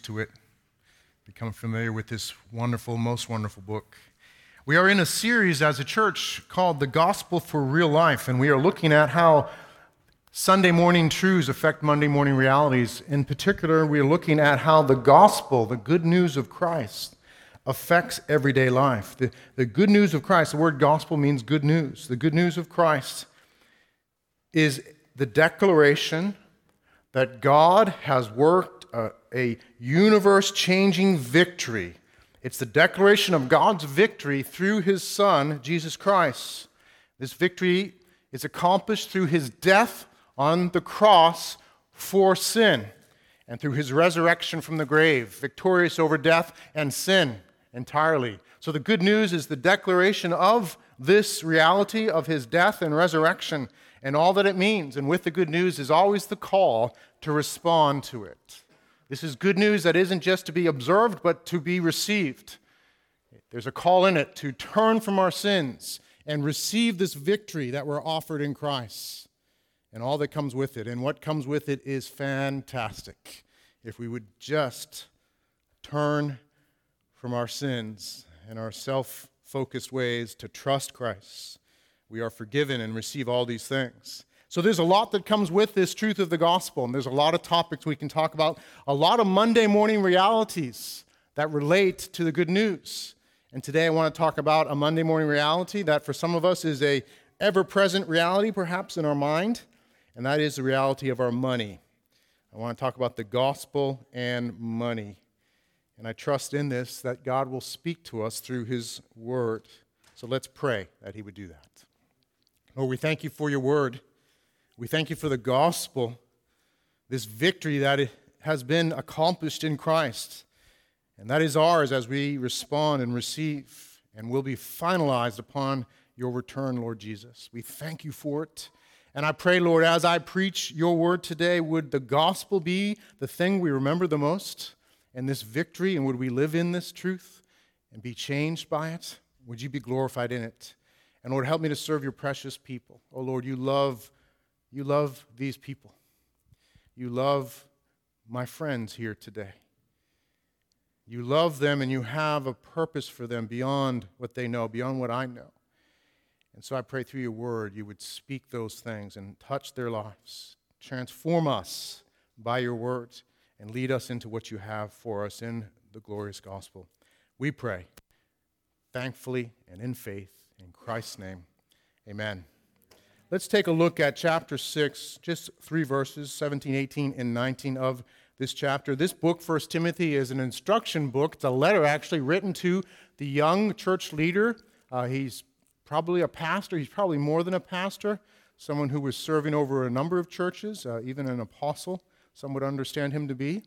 to it, become familiar with this wonderful, most wonderful book. We are in a series as a church called The Gospel for Real Life, and we are looking at how Sunday morning truths affect Monday morning realities. In particular, we are looking at how the gospel, the good news of Christ, affects everyday life. The, the good news of Christ, the word gospel means good news. The good news of Christ is the declaration that God has worked a, universe changing victory. It's the declaration of God's victory through his Son, Jesus Christ. This victory is accomplished through his death on the cross for sin and through his resurrection from the grave, victorious over death and sin entirely. So the good news is the declaration of this reality of his death and resurrection and all that it means. And with the good news is always the call to respond to it. This is good news that isn't just to be observed, but to be received. There's a call in it to turn from our sins and receive this victory that we're offered in Christ and all that comes with it. And what comes with it is fantastic. If we would just turn from our sins and our self focused ways to trust Christ, we are forgiven and receive all these things. So there's a lot that comes with this truth of the gospel, and there's a lot of topics we can talk about, a lot of Monday morning realities that relate to the good news. And today I want to talk about a Monday morning reality that for some of us is a ever present reality perhaps in our mind and that is the reality of our money. I want to talk about the gospel and money. And I trust in this that God will speak to us through his word. So let's pray that he would do that. Lord, we thank you for your word. We thank you for the gospel, this victory that has been accomplished in Christ. And that is ours as we respond and receive and will be finalized upon your return, Lord Jesus. We thank you for it. And I pray, Lord, as I preach your word today, would the gospel be the thing we remember the most and this victory? And would we live in this truth and be changed by it? Would you be glorified in it? And Lord, help me to serve your precious people. Oh Lord, you love, you love these people. You love my friends here today. You love them and you have a purpose for them beyond what they know, beyond what I know. And so I pray through your word you would speak those things and touch their lives. Transform us by your words and lead us into what you have for us in the glorious gospel. We pray, thankfully and in faith, in Christ's name. Amen. Let's take a look at chapter 6, just three verses, 17, 18, and 19 of this chapter. This book, First Timothy, is an instruction book. It's a letter actually written to the young church leader. Uh, he's probably a pastor. He's probably more than a pastor, someone who was serving over a number of churches, uh, even an apostle, some would understand him to be.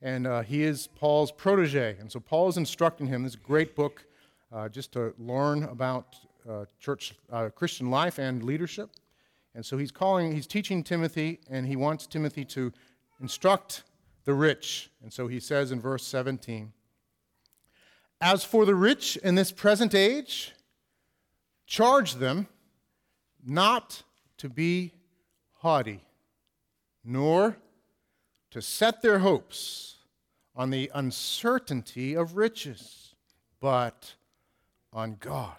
And uh, he is Paul's protege. And so Paul is instructing him this great book uh, just to learn about church, uh, Christian life and leadership. And so he's calling, he's teaching Timothy, and he wants Timothy to instruct the rich. And so he says in verse 17, As for the rich in this present age, charge them not to be haughty, nor to set their hopes on the uncertainty of riches, but on God,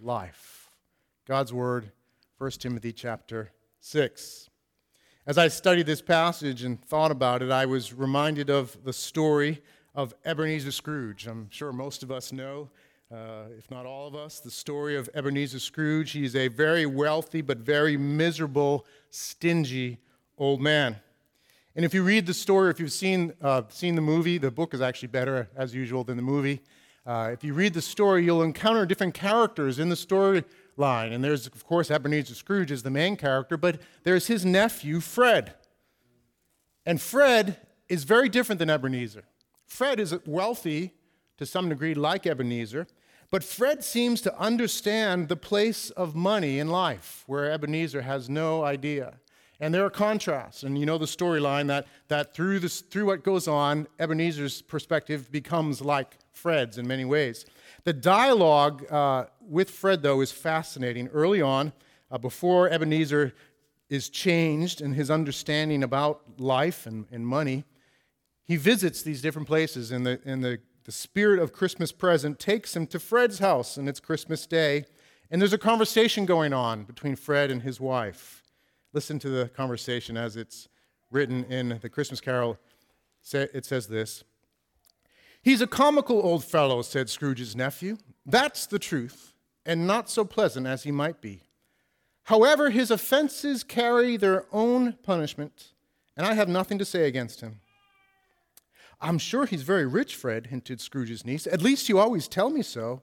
life. God's word, 1 Timothy chapter 6. As I studied this passage and thought about it, I was reminded of the story of Ebenezer Scrooge. I'm sure most of us know, uh, if not all of us, the story of Ebenezer Scrooge. He's a very wealthy but very miserable, stingy old man. And if you read the story, if you've seen, uh, seen the movie, the book is actually better, as usual, than the movie. Uh, if you read the story, you'll encounter different characters in the storyline. And there's, of course, Ebenezer Scrooge is the main character, but there's his nephew, Fred. And Fred is very different than Ebenezer. Fred is wealthy to some degree, like Ebenezer, but Fred seems to understand the place of money in life, where Ebenezer has no idea. And there are contrasts, and you know the storyline that, that through, this, through what goes on, Ebenezer's perspective becomes like Fred's in many ways. The dialogue uh, with Fred, though, is fascinating. Early on, uh, before Ebenezer is changed in his understanding about life and, and money, he visits these different places, and the, and the, the spirit of Christmas present takes him to Fred's house, and it's Christmas Day, and there's a conversation going on between Fred and his wife. Listen to the conversation as it's written in the Christmas Carol. It says this He's a comical old fellow, said Scrooge's nephew. That's the truth, and not so pleasant as he might be. However, his offenses carry their own punishment, and I have nothing to say against him. I'm sure he's very rich, Fred, hinted Scrooge's niece. At least you always tell me so.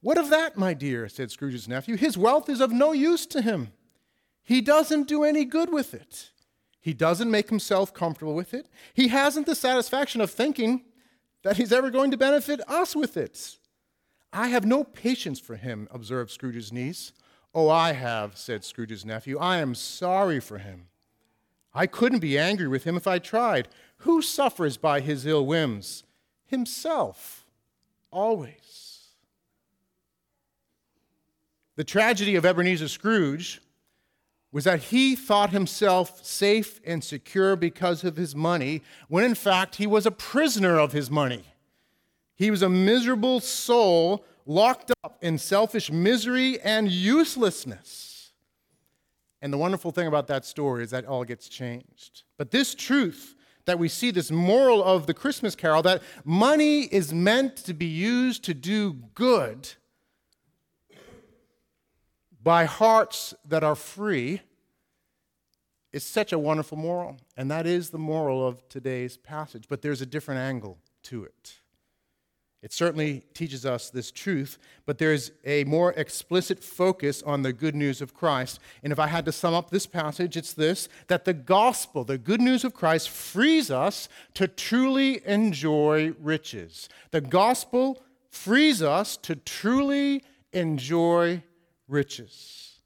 What of that, my dear? said Scrooge's nephew. His wealth is of no use to him. He doesn't do any good with it. He doesn't make himself comfortable with it. He hasn't the satisfaction of thinking that he's ever going to benefit us with it. I have no patience for him, observed Scrooge's niece. Oh, I have, said Scrooge's nephew. I am sorry for him. I couldn't be angry with him if I tried. Who suffers by his ill whims? Himself, always. The tragedy of Ebenezer Scrooge was that he thought himself safe and secure because of his money, when in fact he was a prisoner of his money. He was a miserable soul locked up in selfish misery and uselessness. And the wonderful thing about that story is that all gets changed. But this truth that we see, this moral of the Christmas carol, that money is meant to be used to do good by hearts that are free is such a wonderful moral. And that is the moral of today's passage. But there's a different angle to it. It certainly teaches us this truth, but there's a more explicit focus on the good news of Christ. And if I had to sum up this passage, it's this that the gospel, the good news of Christ, frees us to truly enjoy riches. The gospel frees us to truly enjoy riches.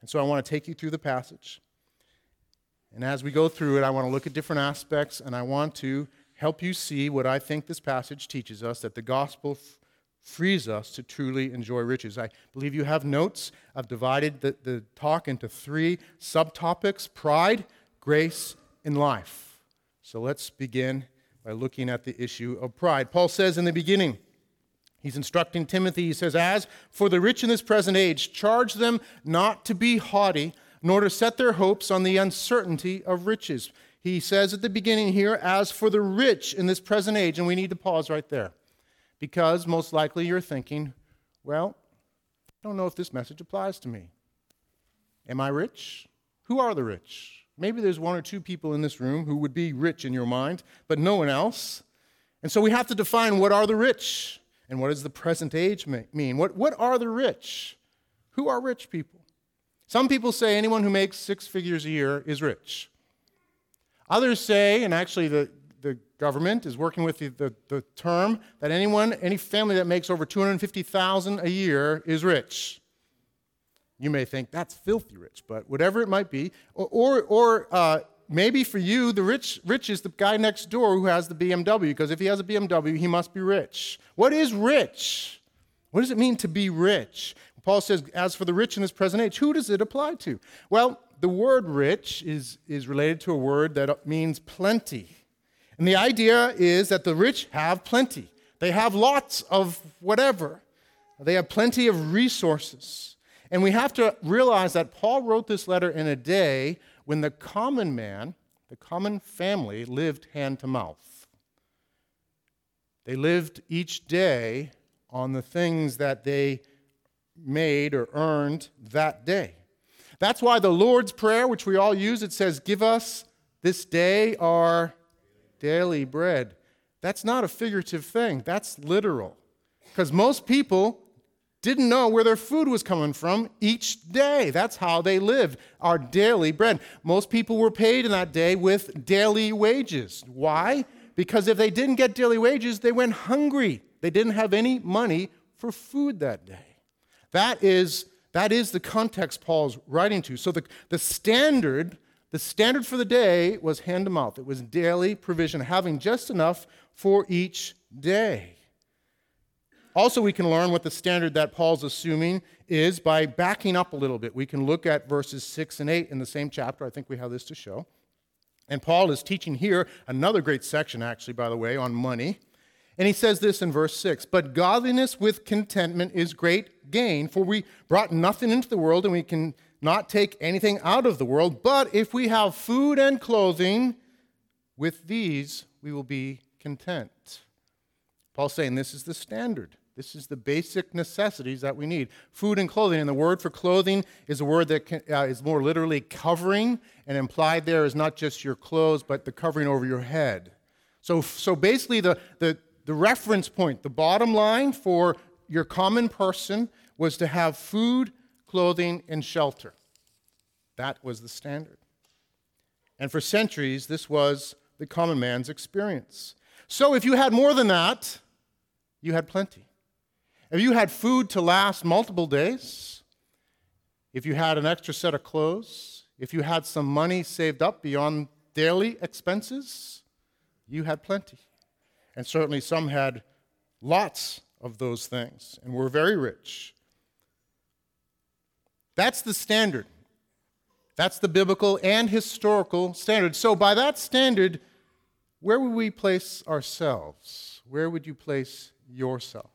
And so I want to take you through the passage. And as we go through it, I want to look at different aspects and I want to help you see what I think this passage teaches us that the gospel f- frees us to truly enjoy riches. I believe you have notes. I've divided the, the talk into three subtopics pride, grace, and life. So let's begin by looking at the issue of pride. Paul says in the beginning, He's instructing Timothy. He says, As for the rich in this present age, charge them not to be haughty, nor to set their hopes on the uncertainty of riches. He says at the beginning here, As for the rich in this present age, and we need to pause right there, because most likely you're thinking, Well, I don't know if this message applies to me. Am I rich? Who are the rich? Maybe there's one or two people in this room who would be rich in your mind, but no one else. And so we have to define what are the rich. And what does the present age mean? What, what are the rich? Who are rich people? Some people say anyone who makes six figures a year is rich. Others say, and actually the, the government is working with the, the, the term, that anyone, any family that makes over 250000 a year is rich. You may think that's filthy rich, but whatever it might be. Or, or, uh, maybe for you, the rich, rich is the guy next door who has the BMW, because if he has a BMW, he must be rich. What is rich? What does it mean to be rich? Paul says, as for the rich in this present age, who does it apply to? Well, the word rich is, is related to a word that means plenty. And the idea is that the rich have plenty. They have lots of whatever. They have plenty of resources. And we have to realize that Paul wrote this letter in a day when the common man, the common family, lived hand to mouth. They lived each day on the things that they made or earned that day. That's why the Lord's Prayer, which we all use, it says, Give us this day our daily bread. That's not a figurative thing, that's literal. Because most people didn't know where their food was coming from each day. That's how they lived, our daily bread. Most people were paid in that day with daily wages. Why? Because if they didn't get daily wages, they went hungry. They didn't have any money for food that day. That is, that is the context Paul's writing to. So the, the standard, the standard for the day was hand to mouth. It was daily provision, having just enough for each day. Also, we can learn what the standard that Paul's assuming is by backing up a little bit. We can look at verses 6 and 8 in the same chapter. I think we have this to show. And Paul is teaching here another great section, actually, by the way, on money. And he says this in verse 6 But godliness with contentment is great gain, for we brought nothing into the world, and we can not take anything out of the world. But if we have food and clothing, with these we will be content. Paul's saying this is the standard. This is the basic necessities that we need food and clothing. And the word for clothing is a word that can, uh, is more literally covering, and implied there is not just your clothes, but the covering over your head. So, so basically, the, the, the reference point, the bottom line for your common person was to have food, clothing, and shelter. That was the standard. And for centuries, this was the common man's experience. So if you had more than that, you had plenty. If you had food to last multiple days, if you had an extra set of clothes, if you had some money saved up beyond daily expenses, you had plenty. And certainly some had lots of those things and were very rich. That's the standard. That's the biblical and historical standard. So, by that standard, where would we place ourselves? Where would you place yourself?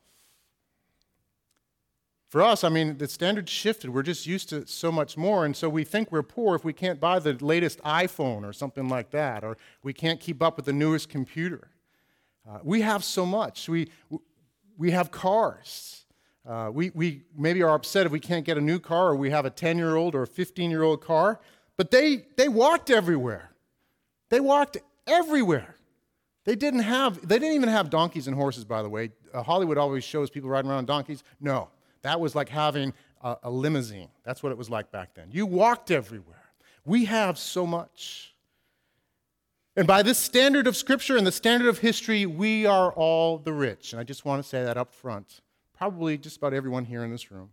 For us, I mean, the standard shifted. We're just used to so much more, and so we think we're poor if we can't buy the latest iPhone or something like that, or we can't keep up with the newest computer. Uh, we have so much. We, we have cars. Uh, we, we maybe are upset if we can't get a new car, or we have a 10 year old or a 15 year old car, but they, they walked everywhere. They walked everywhere. They didn't have, they didn't even have donkeys and horses, by the way. Uh, Hollywood always shows people riding around on donkeys. No, that was like having a, a limousine. That's what it was like back then. You walked everywhere. We have so much. And by this standard of Scripture and the standard of history, we are all the rich. And I just want to say that up front. Probably just about everyone here in this room.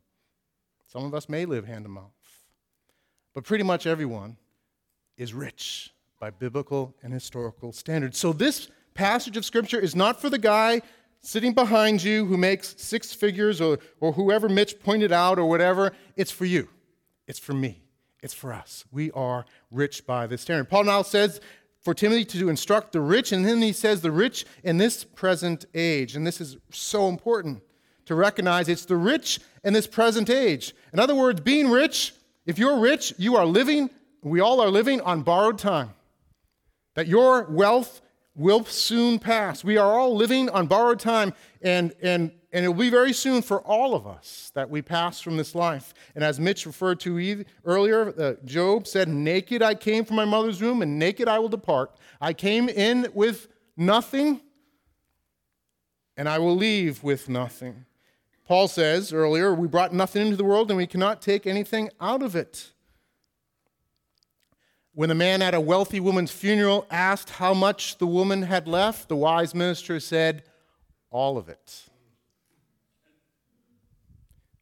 Some of us may live hand to mouth. But pretty much everyone is rich by biblical and historical standards. So this passage of Scripture is not for the guy sitting behind you who makes six figures or, or whoever Mitch pointed out or whatever, it's for you. It's for me. It's for us. We are rich by this standard. Paul now says for Timothy to instruct the rich, and then he says the rich in this present age. And this is so important to recognize it's the rich in this present age. In other words, being rich, if you're rich, you are living, we all are living on borrowed time. That your wealth will soon pass. We are all living on borrowed time, and, and, and it will be very soon for all of us that we pass from this life. And as Mitch referred to earlier, uh, Job said, Naked I came from my mother's womb, and naked I will depart. I came in with nothing, and I will leave with nothing. Paul says earlier, We brought nothing into the world, and we cannot take anything out of it. When the man at a wealthy woman's funeral asked how much the woman had left, the wise minister said, All of it.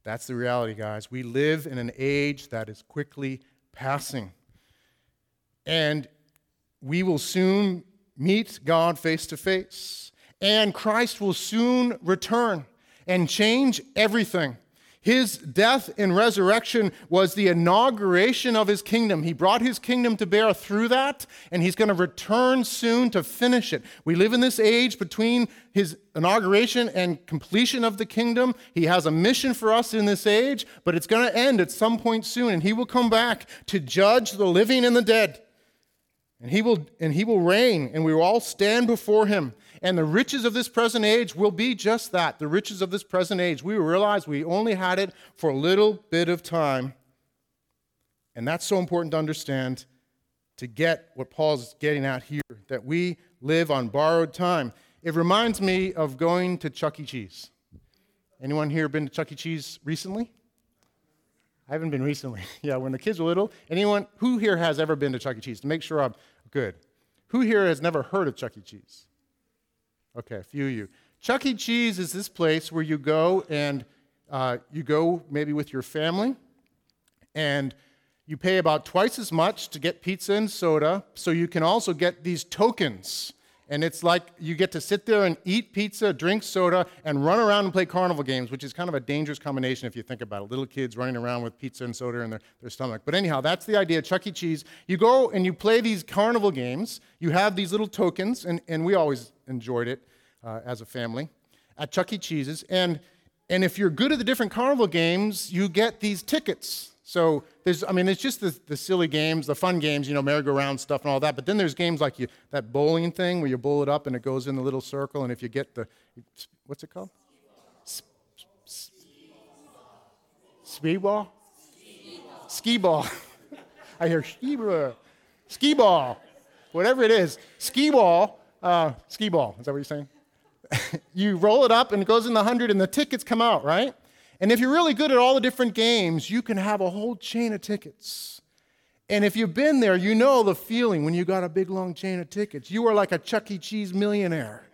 That's the reality, guys. We live in an age that is quickly passing. And we will soon meet God face to face. And Christ will soon return and change everything. His death and resurrection was the inauguration of his kingdom. He brought his kingdom to bear through that, and he's going to return soon to finish it. We live in this age between his inauguration and completion of the kingdom. He has a mission for us in this age, but it's going to end at some point soon, and he will come back to judge the living and the dead. And he will, and he will reign, and we will all stand before him. And the riches of this present age will be just that the riches of this present age. We realize we only had it for a little bit of time. And that's so important to understand to get what Paul's getting at here that we live on borrowed time. It reminds me of going to Chuck E. Cheese. Anyone here been to Chuck E. Cheese recently? I haven't been recently. yeah, when the kids were little. Anyone who here has ever been to Chuck E. Cheese? To make sure I'm good. Who here has never heard of Chuck E. Cheese? Okay, a few of you. Chuck E. Cheese is this place where you go and uh, you go maybe with your family, and you pay about twice as much to get pizza and soda, so you can also get these tokens and it's like you get to sit there and eat pizza, drink soda, and run around and play carnival games, which is kind of a dangerous combination if you think about it. Little kids running around with pizza and soda in their, their stomach. But anyhow, that's the idea. Chuck E. Cheese. You go and you play these carnival games. You have these little tokens, and, and we always enjoyed it uh, as a family at Chuck E. Cheese's. And, and if you're good at the different carnival games, you get these tickets so there's, I mean, it's just the, the silly games, the fun games, you know, merry-go-round stuff and all that. But then there's games like you, that bowling thing where you bowl it up and it goes in the little circle, and if you get the, what's it called? Speed ball? Ski ball. I hear ski ball. Ski ball. Whatever it is. Ski ball. Uh, ski ball. Is that what you're saying? you roll it up and it goes in the hundred and the tickets come out, right? And if you're really good at all the different games, you can have a whole chain of tickets. And if you've been there, you know the feeling when you got a big long chain of tickets. You are like a Chuck E. Cheese millionaire.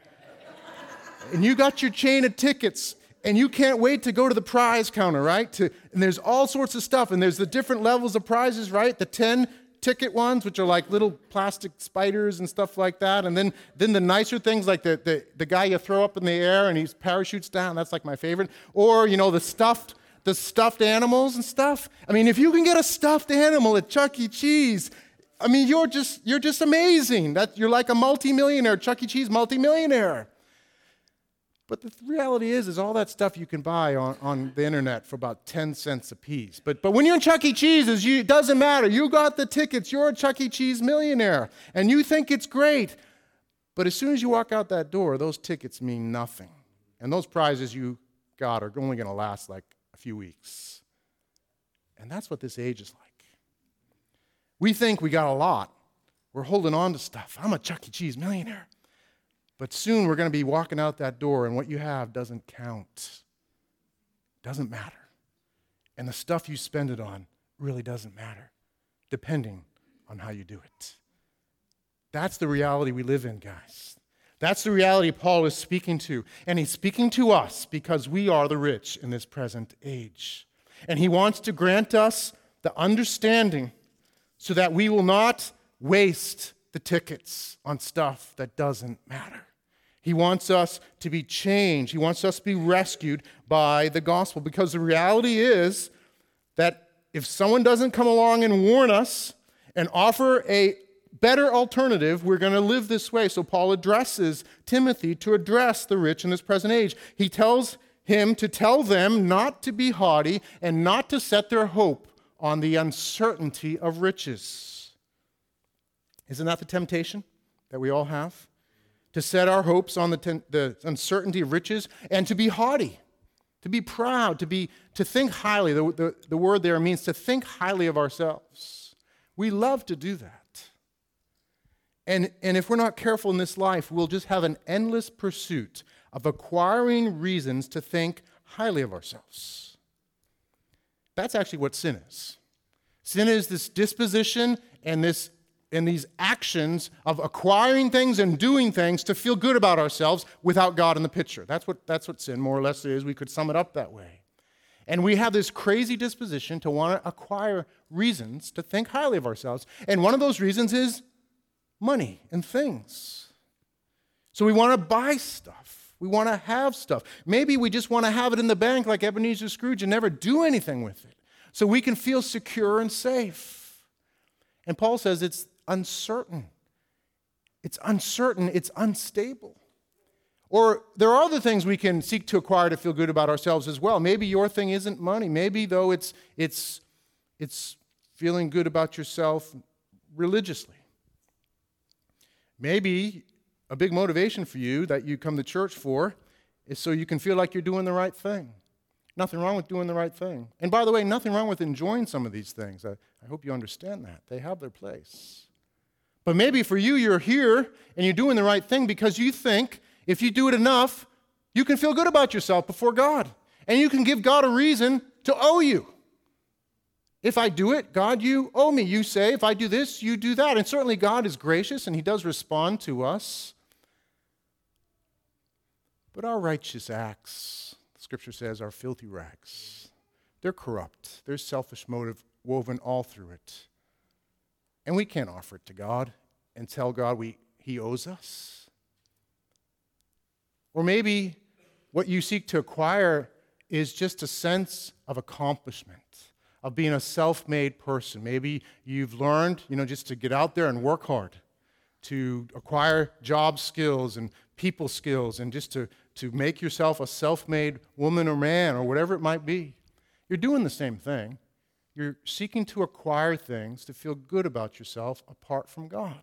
and you got your chain of tickets, and you can't wait to go to the prize counter, right? To, and there's all sorts of stuff, and there's the different levels of prizes, right? The 10 ticket ones, which are like little plastic spiders and stuff like that. And then, then the nicer things, like the, the, the guy you throw up in the air and he parachutes down, that's like my favorite. Or, you know, the stuffed, the stuffed animals and stuff. I mean, if you can get a stuffed animal at Chuck E. Cheese, I mean, you're just, you're just amazing. That, you're like a multimillionaire, Chuck E. Cheese multimillionaire. But the reality is, is all that stuff you can buy on, on the internet for about 10 cents a piece. But, but when you're in Chuck E. Cheese's, you, it doesn't matter. You got the tickets. You're a Chuck E. Cheese millionaire. And you think it's great. But as soon as you walk out that door, those tickets mean nothing. And those prizes you got are only going to last like a few weeks. And that's what this age is like. We think we got a lot. We're holding on to stuff. I'm a Chuck E. Cheese millionaire. But soon we're going to be walking out that door, and what you have doesn't count. Doesn't matter. And the stuff you spend it on really doesn't matter, depending on how you do it. That's the reality we live in, guys. That's the reality Paul is speaking to. And he's speaking to us because we are the rich in this present age. And he wants to grant us the understanding so that we will not waste the tickets on stuff that doesn't matter. He wants us to be changed. He wants us to be rescued by the gospel because the reality is that if someone doesn't come along and warn us and offer a better alternative, we're going to live this way. So Paul addresses Timothy to address the rich in this present age. He tells him to tell them not to be haughty and not to set their hope on the uncertainty of riches isn't that the temptation that we all have? To set our hopes on the, ten- the uncertainty of riches and to be haughty, to be proud, to, be, to think highly. The, the, the word there means to think highly of ourselves. We love to do that. And, and if we're not careful in this life, we'll just have an endless pursuit of acquiring reasons to think highly of ourselves. That's actually what sin is. Sin is this disposition and this in these actions of acquiring things and doing things to feel good about ourselves without God in the picture. That's what, that's what sin more or less is. We could sum it up that way. And we have this crazy disposition to want to acquire reasons to think highly of ourselves. And one of those reasons is money and things. So we want to buy stuff. We want to have stuff. Maybe we just want to have it in the bank like Ebenezer Scrooge and never do anything with it so we can feel secure and safe. And Paul says it's uncertain. It's uncertain, it's unstable. Or there are other things we can seek to acquire to feel good about ourselves as well. Maybe your thing isn't money. Maybe though it's it's it's feeling good about yourself religiously. Maybe a big motivation for you that you come to church for is so you can feel like you're doing the right thing. Nothing wrong with doing the right thing. And by the way, nothing wrong with enjoying some of these things. I, I hope you understand that. They have their place. But maybe for you, you're here and you're doing the right thing because you think if you do it enough, you can feel good about yourself before God. And you can give God a reason to owe you. If I do it, God, you owe me. You say, if I do this, you do that. And certainly God is gracious and He does respond to us. But our righteous acts, the scripture says, are filthy rags. They're corrupt. There's selfish motive woven all through it. And we can't offer it to God and tell God we, He owes us. Or maybe what you seek to acquire is just a sense of accomplishment, of being a self made person. Maybe you've learned, you know, just to get out there and work hard, to acquire job skills and people skills, and just to, to make yourself a self made woman or man or whatever it might be. You're doing the same thing. You're seeking to acquire things to feel good about yourself apart from God.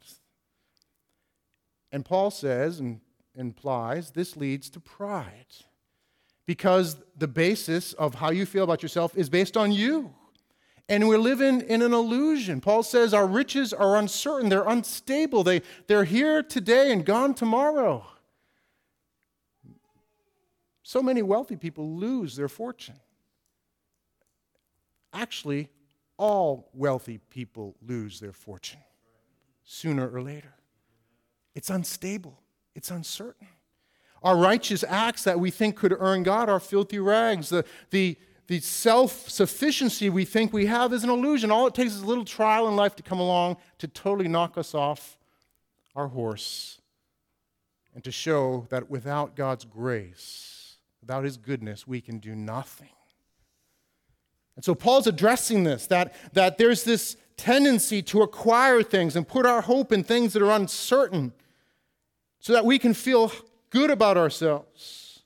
And Paul says and implies this leads to pride because the basis of how you feel about yourself is based on you. And we're living in an illusion. Paul says our riches are uncertain, they're unstable, they, they're here today and gone tomorrow. So many wealthy people lose their fortune. Actually, all wealthy people lose their fortune sooner or later. It's unstable, it's uncertain. Our righteous acts that we think could earn God are filthy rags. The, the, the self sufficiency we think we have is an illusion. All it takes is a little trial in life to come along to totally knock us off our horse and to show that without God's grace, without His goodness, we can do nothing. And so Paul's addressing this that, that there's this tendency to acquire things and put our hope in things that are uncertain so that we can feel good about ourselves.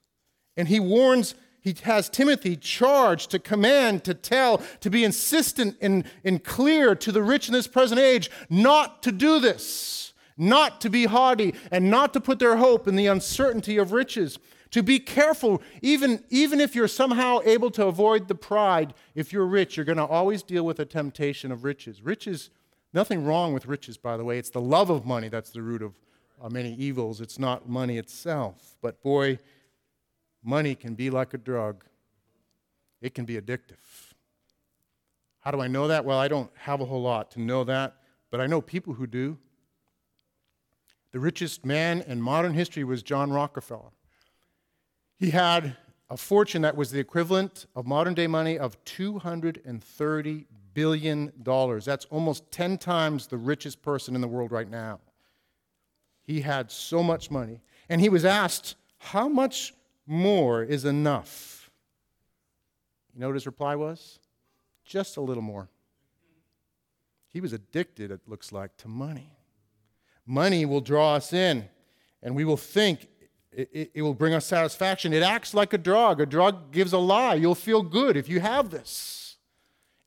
And he warns, he has Timothy charged to command, to tell, to be insistent and, and clear to the rich in this present age not to do this, not to be haughty, and not to put their hope in the uncertainty of riches to be careful, even, even if you're somehow able to avoid the pride, if you're rich, you're going to always deal with the temptation of riches. Riches, nothing wrong with riches, by the way. It's the love of money that's the root of uh, many evils. It's not money itself. But boy, money can be like a drug, it can be addictive. How do I know that? Well, I don't have a whole lot to know that, but I know people who do. The richest man in modern history was John Rockefeller. He had a fortune that was the equivalent of modern day money of $230 billion. That's almost 10 times the richest person in the world right now. He had so much money. And he was asked, How much more is enough? You know what his reply was? Just a little more. He was addicted, it looks like, to money. Money will draw us in, and we will think it, it, will bring us satisfaction. It acts like a drug. A drug gives a lie. You'll feel good if you have this.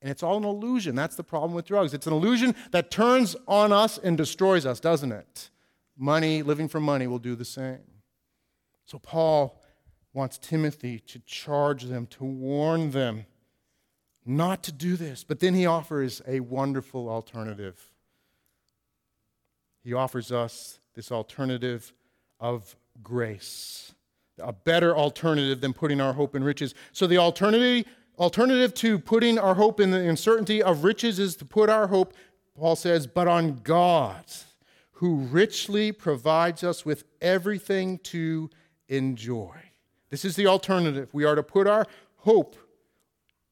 And it's all an illusion. That's the problem with drugs. It's an illusion that turns on us and destroys us, doesn't it? Money, living for money, will do the same. So Paul wants Timothy to charge them, to warn them not to do this. But then he offers a wonderful alternative. He offers us this alternative of grace. A better alternative than putting our hope in riches. So the alternative, alternative to putting our hope in the uncertainty of riches is to put our hope, Paul says, but on God, who richly provides us with everything to enjoy. This is the alternative. We are to put our hope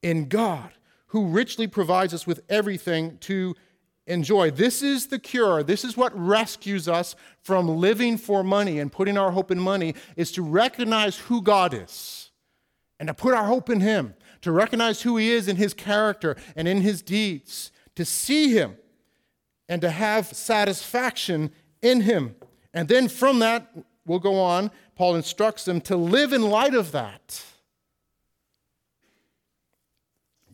in God, who richly provides us with everything to enjoy. This is the cure. This is what rescues us from living for money and putting our hope in money is to recognize who God is and to put our hope in him, to recognize who he is in his character and in his deeds, to see him and to have satisfaction in him. And then from that, we'll go on. Paul instructs them to live in light of that.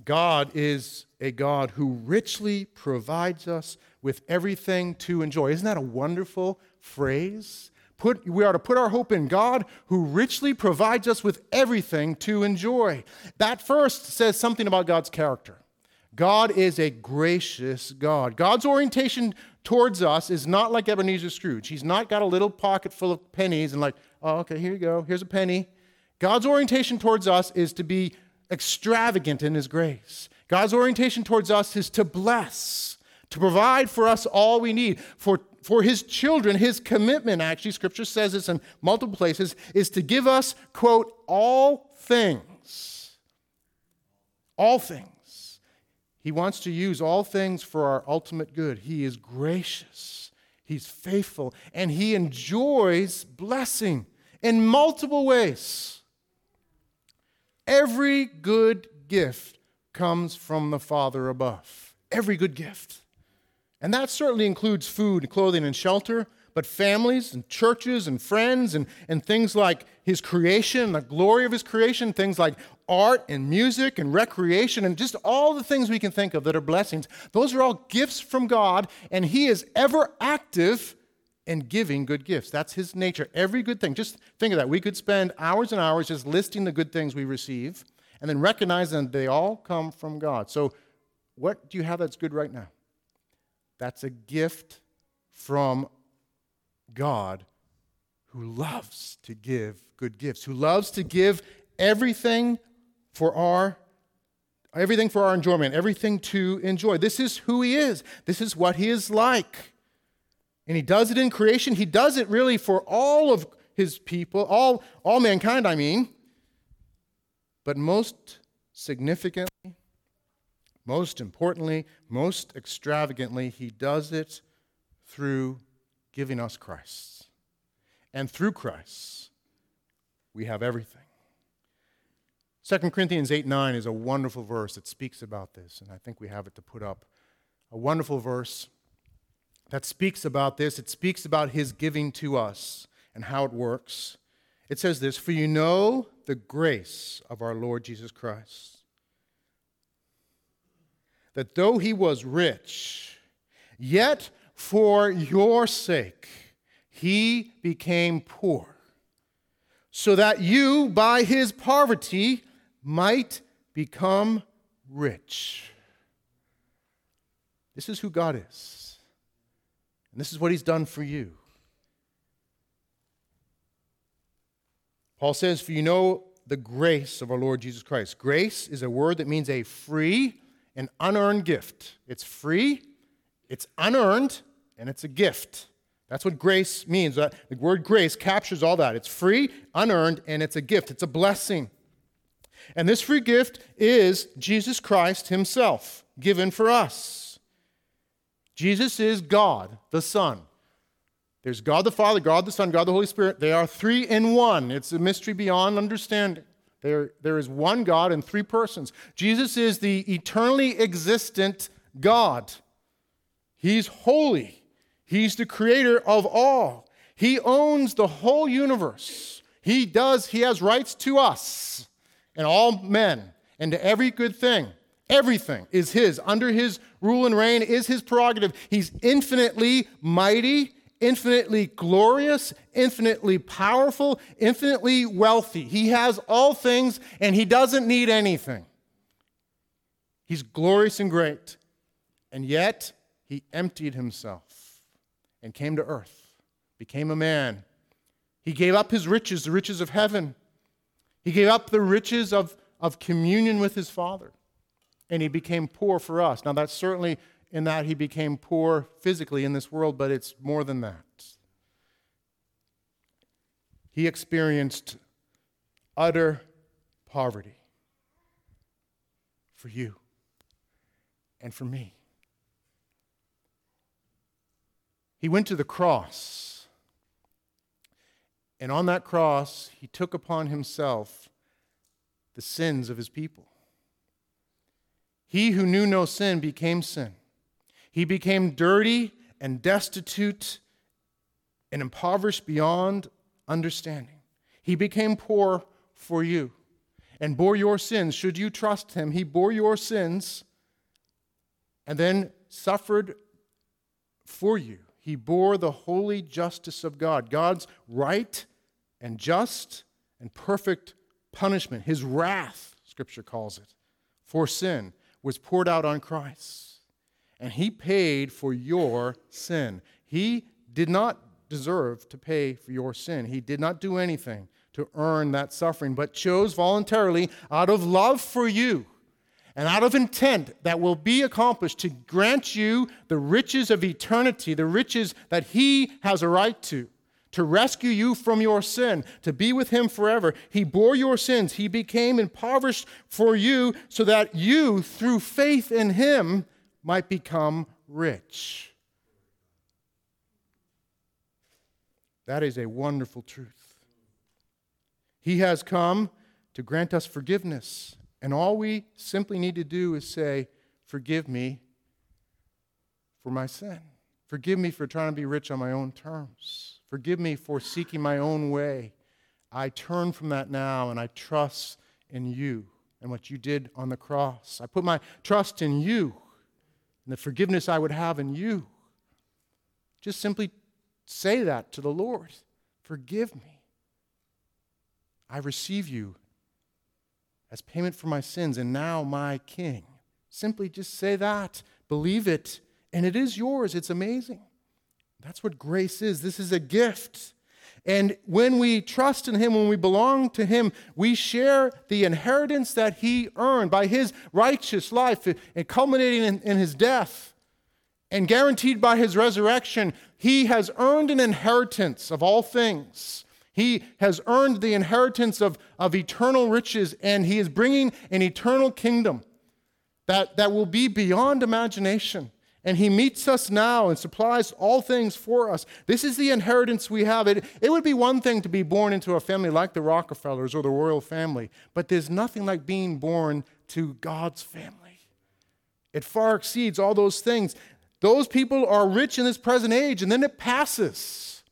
God is a God who richly provides us with everything to enjoy. Isn't that a wonderful phrase? Put, we are to put our hope in God who richly provides us with everything to enjoy. That first says something about God's character. God is a gracious God. God's orientation towards us is not like Ebenezer Scrooge. He's not got a little pocket full of pennies and, like, oh, okay, here you go, here's a penny. God's orientation towards us is to be extravagant in His grace. God's orientation towards us is to bless, to provide for us all we need. For, for His children, His commitment, actually, Scripture says this in multiple places, is to give us, quote, all things. All things. He wants to use all things for our ultimate good. He is gracious, He's faithful, and He enjoys blessing in multiple ways. Every good gift comes from the Father above. Every good gift. And that certainly includes food, and clothing, and shelter, but families and churches and friends and, and things like His creation, the glory of His creation, things like art and music and recreation and just all the things we can think of that are blessings. Those are all gifts from God, and He is ever active in giving good gifts. That's His nature. Every good thing. Just think of that. We could spend hours and hours just listing the good things we receive and then recognizing that they all come from God. So, what do you have that's good right now? That's a gift from God who loves to give good gifts, who loves to give everything for our everything for our enjoyment, everything to enjoy. This is who he is. This is what he is like. And he does it in creation. He does it really for all of his people, all, all mankind, I mean. But most significantly, most importantly, most extravagantly, he does it through giving us Christ. And through Christ, we have everything. 2 Corinthians 8 9 is a wonderful verse that speaks about this, and I think we have it to put up. A wonderful verse that speaks about this. It speaks about his giving to us and how it works. It says this For you know the grace of our Lord Jesus Christ, that though he was rich, yet for your sake he became poor, so that you, by his poverty, might become rich. This is who God is. And this is what he's done for you. Paul says, For you know the grace of our Lord Jesus Christ. Grace is a word that means a free and unearned gift. It's free, it's unearned, and it's a gift. That's what grace means. The word grace captures all that. It's free, unearned, and it's a gift. It's a blessing. And this free gift is Jesus Christ Himself, given for us. Jesus is God, the Son. There's God the Father, God the Son, God the Holy Spirit. They are three in one. It's a mystery beyond understanding. There, there is one God in three persons. Jesus is the eternally existent God. He's holy, He's the creator of all. He owns the whole universe. He does, He has rights to us and all men and to every good thing. Everything is His. Under His rule and reign is His prerogative. He's infinitely mighty, infinitely glorious, infinitely powerful, infinitely wealthy. He has all things and He doesn't need anything. He's glorious and great. And yet, He emptied Himself and came to earth, became a man. He gave up His riches, the riches of heaven he gave up the riches of, of communion with his Father, and he became poor for us. Now, that's certainly in that he became poor physically in this world, but it's more than that. He experienced utter poverty for you and for me. He went to the cross and on that cross, he took upon himself the sins of his people. He who knew no sin became sin. He became dirty and destitute and impoverished beyond understanding. He became poor for you and bore your sins. Should you trust him, he bore your sins and then suffered for you. He bore the holy justice of God, God's right and just and perfect punishment, his wrath, Scripture calls it, for sin, was poured out on Christ. And he paid for your sin. He did not deserve to pay for your sin. He did not do anything to earn that suffering, but chose voluntarily out of love for you and out of intent that will be accomplished to grant you the riches of eternity, the riches that He has a right to, to rescue you from your sin, to be with Him forever. He bore your sins. He became impoverished for you so that you, through faith in Him, might become rich. That is a wonderful truth. He has come to grant us forgiveness and all we simply need to do is say, Forgive me for my sin. Forgive me for trying to be rich on my own terms. Forgive me for seeking my own way. I turn from that now and I trust in you and what you did on the cross. I put my trust in you and the forgiveness I would have in you. Just simply say that to the Lord Forgive me. I receive you as payment for my sins, and now my King. Simply just say that, believe it, and it is yours. It's amazing. That's what grace is. This is a gift. And when we trust in Him, when we belong to Him, we share the inheritance that He earned by His righteous life and culminating in, in His death and guaranteed by His resurrection. He has earned an inheritance of all things. He has earned the inheritance of, of eternal riches, and he is bringing an eternal kingdom that, that will be beyond imagination. And he meets us now and supplies all things for us. This is the inheritance we have. It, it would be one thing to be born into a family like the Rockefellers or the royal family, but there's nothing like being born to God's family. It far exceeds all those things. Those people are rich in this present age, and then it passes.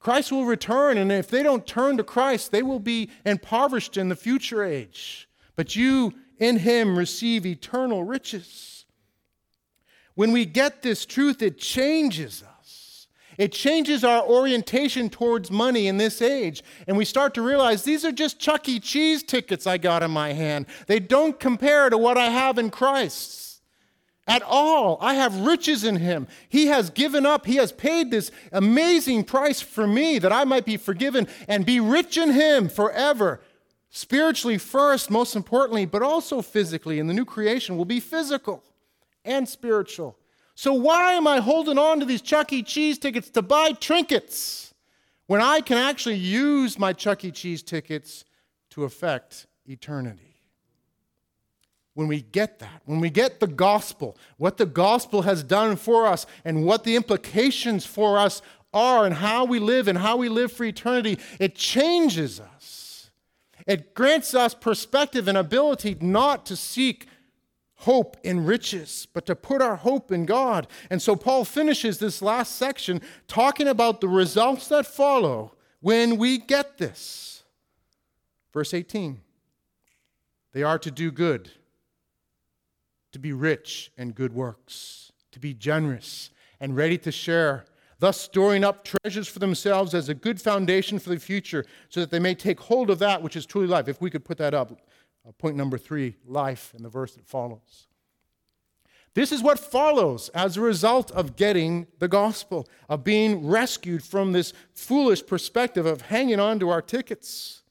Christ will return, and if they don't turn to Christ, they will be impoverished in the future age. But you in Him receive eternal riches. When we get this truth, it changes us. It changes our orientation towards money in this age. And we start to realize these are just Chuck E. Cheese tickets I got in my hand. They don't compare to what I have in Christ at all. I have riches in him. He has given up, he has paid this amazing price for me that I might be forgiven and be rich in him forever. Spiritually, first, most importantly, but also physically. And the new creation will be physical and spiritual. So, why am I holding on to these Chuck E. Cheese tickets to buy trinkets when I can actually use my Chuck E. Cheese tickets to affect eternity? when we get that, when we get the gospel, what the gospel has done for us, and what the implications for us are, and how we live and how we live for eternity, it changes us. It grants us perspective and ability not to seek hope in riches, but to put our hope in God. And so Paul finishes this last section talking about the results that follow when we get this. Verse 18 they are to do good to be rich in good works, to be generous and ready to share, thus storing up treasures for themselves as a good foundation for the future, so that they may take hold of that which is truly life. If we could put that up, uh, point number three life in the verse that follows. This is what follows as a result of getting the gospel, of being rescued from this foolish perspective of hanging on to our tickets.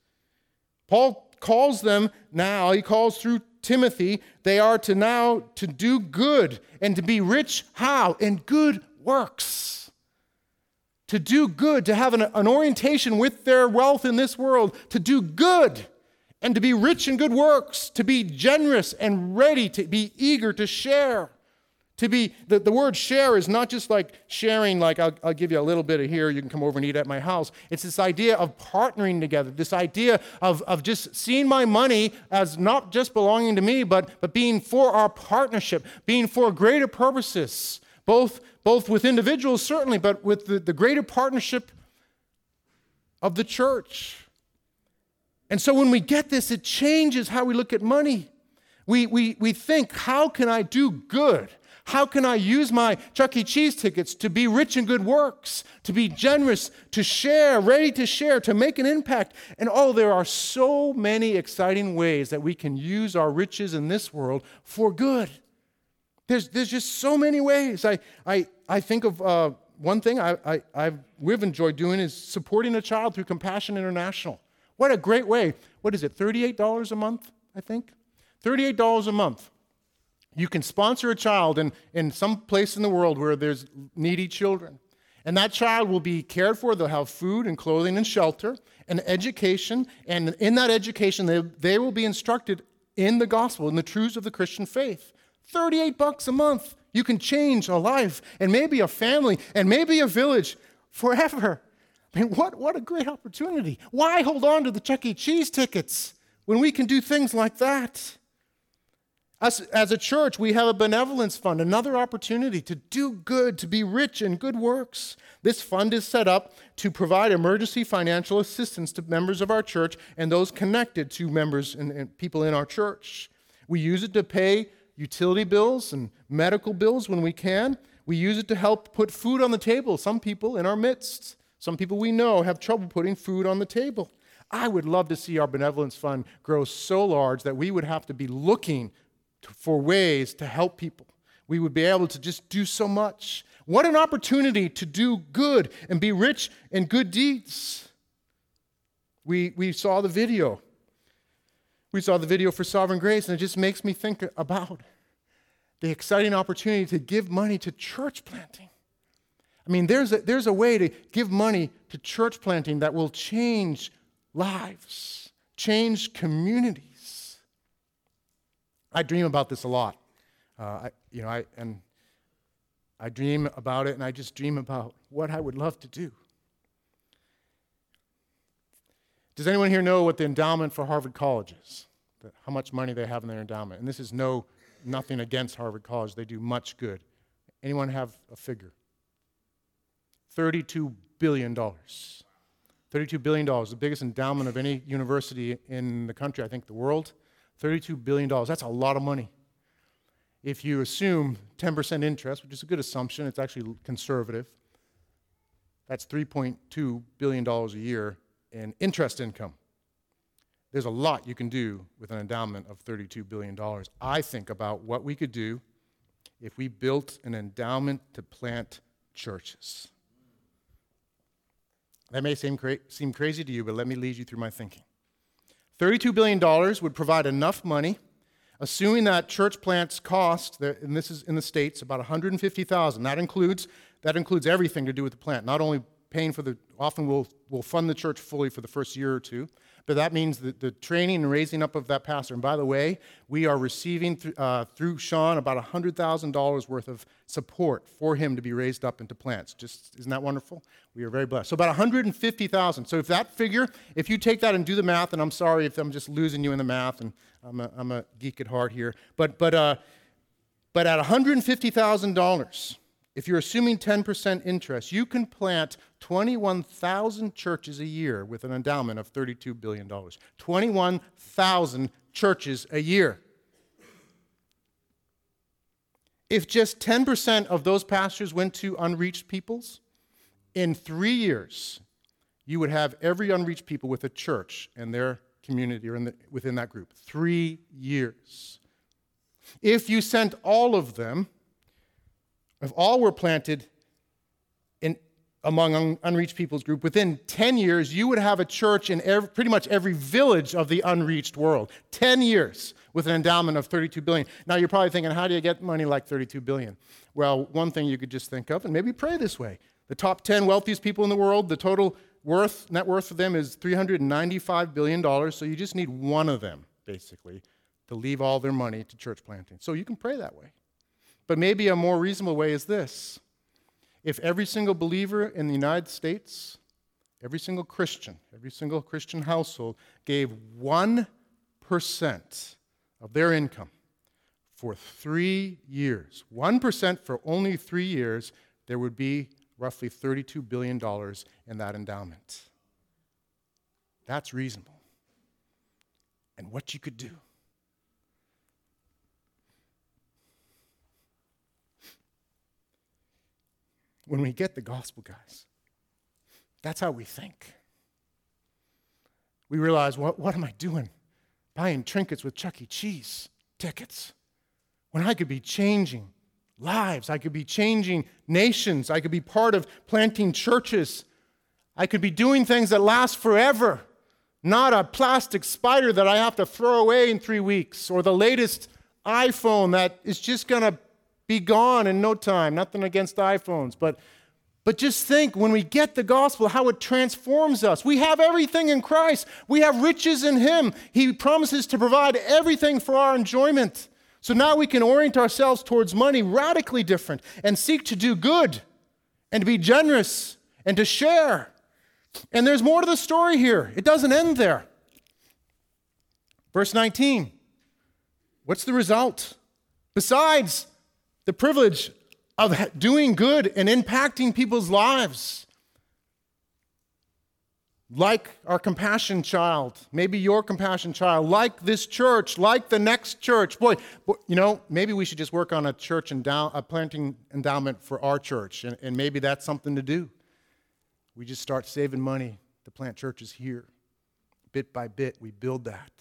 Paul calls them now, he calls through Timothy, they are to now to do good and to be rich how? In good works. To do good, to have an, an orientation with their wealth in this world, to do good and to be rich in good works, to be generous and ready to be eager to share. To be, the, the word share is not just like sharing, like I'll, I'll give you a little bit of here, you can come over and eat at my house. It's this idea of partnering together, this idea of, of just seeing my money as not just belonging to me, but, but being for our partnership, being for greater purposes, both, both with individuals, certainly, but with the, the greater partnership of the church. And so when we get this, it changes how we look at money. We, we, we think, how can I do good? How can I use my Chuck E. Cheese tickets to be rich in good works, to be generous, to share, ready to share, to make an impact? And oh, there are so many exciting ways that we can use our riches in this world for good. There's, there's just so many ways. I, I, I think of uh, one thing I, I, I've, we've enjoyed doing is supporting a child through Compassion International. What a great way. What is it, $38 a month, I think? $38 a month. You can sponsor a child in, in some place in the world where there's needy children. And that child will be cared for. They'll have food and clothing and shelter and education. And in that education, they, they will be instructed in the gospel, in the truths of the Christian faith. 38 bucks a month. You can change a life and maybe a family and maybe a village forever. I mean, what, what a great opportunity. Why hold on to the Chuck E. Cheese tickets when we can do things like that? Us, as a church, we have a benevolence fund, another opportunity to do good, to be rich in good works. This fund is set up to provide emergency financial assistance to members of our church and those connected to members and, and people in our church. We use it to pay utility bills and medical bills when we can. We use it to help put food on the table. Some people in our midst, some people we know, have trouble putting food on the table. I would love to see our benevolence fund grow so large that we would have to be looking for ways to help people. We would be able to just do so much. What an opportunity to do good and be rich in good deeds. We, we saw the video. We saw the video for Sovereign Grace, and it just makes me think about the exciting opportunity to give money to church planting. I mean, there's a, there's a way to give money to church planting that will change lives, change communities. I dream about this a lot. Uh, I, you know, I, and I dream about it, and I just dream about what I would love to do. Does anyone here know what the endowment for Harvard College is? how much money they have in their endowment? And this is no nothing against Harvard College. They do much good. Anyone have a figure? $32 billion. $32 billion, the biggest endowment of any university in the country, I think the world. $32 billion. That's a lot of money. If you assume 10% interest, which is a good assumption, it's actually conservative, that's $3.2 billion a year in interest income. There's a lot you can do with an endowment of $32 billion. I think about what we could do if we built an endowment to plant churches. That may seem, cra- seem crazy to you, but let me lead you through my thinking. $32 billion would provide enough money, assuming that church plants cost, and this is in the States, about 150000 That includes That includes everything to do with the plant, not only paying for the, often we'll, we'll fund the church fully for the first year or two, but that means that the training and raising up of that pastor. And by the way, we are receiving th- uh, through Sean about $100,000 worth of support for him to be raised up into plants. Just isn't that wonderful? We are very blessed. So about 150,000. So if that figure, if you take that and do the math, and I'm sorry if I'm just losing you in the math, and I'm a, I'm a geek at heart here, but but uh, but at $150,000 if you're assuming 10% interest, you can plant 21,000 churches a year with an endowment of $32 billion. 21,000 churches a year. If just 10% of those pastors went to unreached peoples, in three years, you would have every unreached people with a church in their community or the, within that group. Three years. If you sent all of them, if all were planted in, among un, unreached peoples group, within 10 years, you would have a church in every, pretty much every village of the unreached world. 10 years with an endowment of 32 billion. Now you're probably thinking, how do you get money like 32 billion? Well, one thing you could just think of, and maybe pray this way. The top 10 wealthiest people in the world, the total worth, net worth for them is $395 billion, so you just need one of them, basically, to leave all their money to church planting. So you can pray that way. But maybe a more reasonable way is this if every single believer in the United States, every single Christian, every single Christian household gave 1% of their income for three years, 1% for only three years, there would be roughly $32 billion in that endowment. That's reasonable. And what you could do. When we get the gospel, guys. That's how we think. We realize, what, what am I doing? Buying trinkets with Chuck E. Cheese tickets when I could be changing lives. I could be changing nations. I could be part of planting churches. I could be doing things that last forever not a plastic spider that I have to throw away in three weeks, or the latest iPhone that is just going to be gone in no time. Nothing against iPhones, but but just think when we get the gospel, how it transforms us. We have everything in Christ, we have riches in Him. He promises to provide everything for our enjoyment. So now we can orient ourselves towards money radically different and seek to do good and be generous and to share. And there's more to the story here, it doesn't end there. Verse 19 What's the result? Besides the privilege of doing good and impacting people's lives. Like our compassion child, maybe your compassion child, like this church, like the next church. Boy, you know, maybe we should just work on a church endow- a planting endowment for our church, and, and maybe that's something to do. We just start saving money to plant churches here. Bit by bit, we build that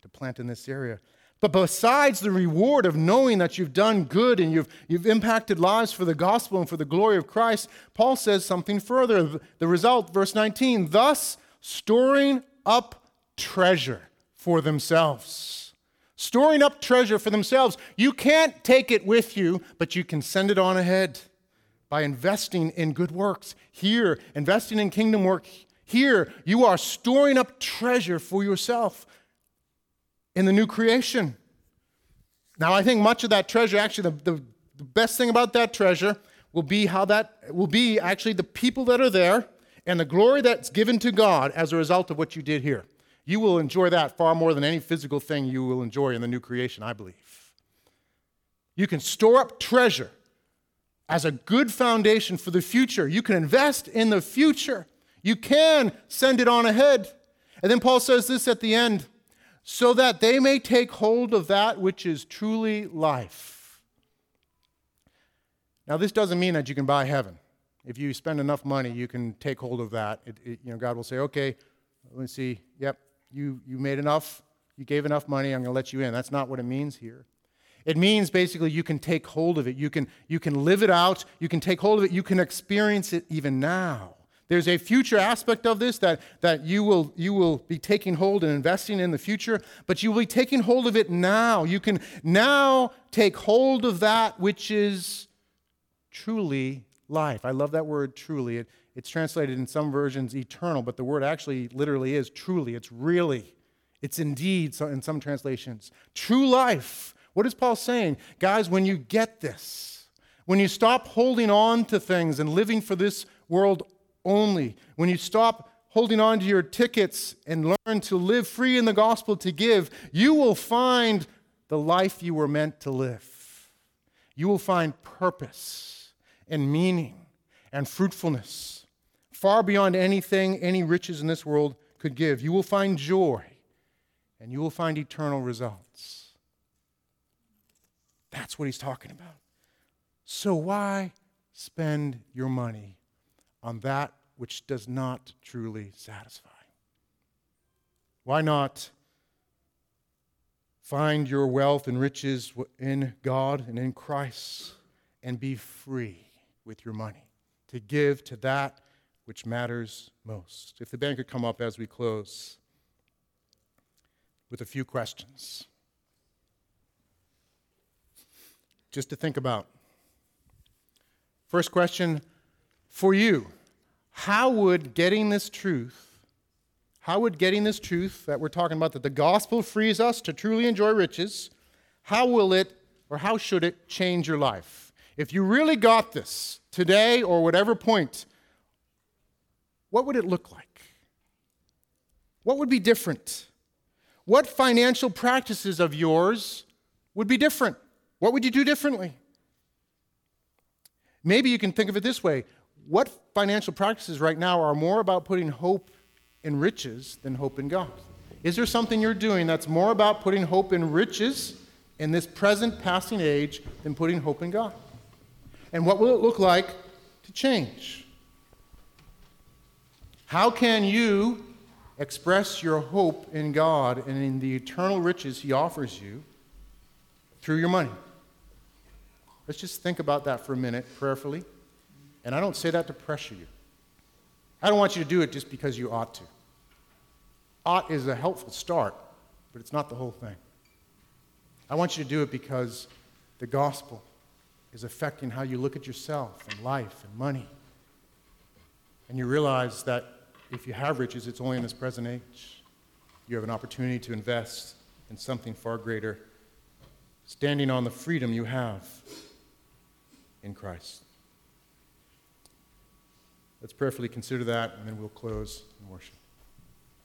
to plant in this area. But besides the reward of knowing that you've done good and you've, you've impacted lives for the gospel and for the glory of Christ, Paul says something further. The result, verse 19, thus storing up treasure for themselves. Storing up treasure for themselves. You can't take it with you, but you can send it on ahead by investing in good works. Here, investing in kingdom work. Here, you are storing up treasure for yourself in the new creation. Now, I think much of that treasure, actually, the, the, the best thing about that treasure will be how that will be actually the people that are there and the glory that's given to God as a result of what you did here. You will enjoy that far more than any physical thing you will enjoy in the new creation, I believe. You can store up treasure as a good foundation for the future. You can invest in the future. You can send it on ahead. And then Paul says this at the end so that they may take hold of that which is truly life. Now, this doesn't mean that you can buy heaven. If you spend enough money, you can take hold of that. It, it, you know, God will say, okay, let me see, yep, you, you made enough, you gave enough money, I'm going to let you in. That's not what it means here. It means basically you can take hold of it. You can, you can live it out. You can take hold of it. You can experience it even now. There's a future aspect of this that, that you, will, you will be taking hold and investing in the future, but you will be taking hold of it now. You can now take hold of that which is truly life. I love that word truly. It, it's translated in some versions eternal, but the word actually literally is truly. It's really. It's indeed in some translations. True life. What is Paul saying? Guys, when you get this, when you stop holding on to things and living for this world only. When you stop holding on to your tickets and learn to live free in the gospel to give, you will find the life you were meant to live. You will find purpose and meaning and fruitfulness far beyond anything any riches in this world could give. You will find joy and you will find eternal results. That's what he's talking about. So, why spend your money on that which does not truly satisfy? Why not find your wealth and riches in God and in Christ and be free with your money to give to that which matters most? If the band could come up as we close with a few questions. Just to think about. First question for you, how would getting this truth, how would getting this truth that we're talking about, that the gospel frees us to truly enjoy riches, how will it or how should it change your life? If you really got this today or whatever point, what would it look like? What would be different? What financial practices of yours would be different? What would you do differently? Maybe you can think of it this way what financial practices right now are more about putting hope in riches than hope in God? Is there something you're doing that's more about putting hope in riches in this present passing age than putting hope in God? And what will it look like to change? How can you express your hope in God and in the eternal riches He offers you through your money? Let's just think about that for a minute prayerfully. And I don't say that to pressure you. I don't want you to do it just because you ought to. ought is a helpful start, but it's not the whole thing. I want you to do it because the gospel is affecting how you look at yourself and life and money. And you realize that if you have riches, it's only in this present age. You have an opportunity to invest in something far greater, standing on the freedom you have in Christ. Let's prayerfully consider that, and then we'll close in worship.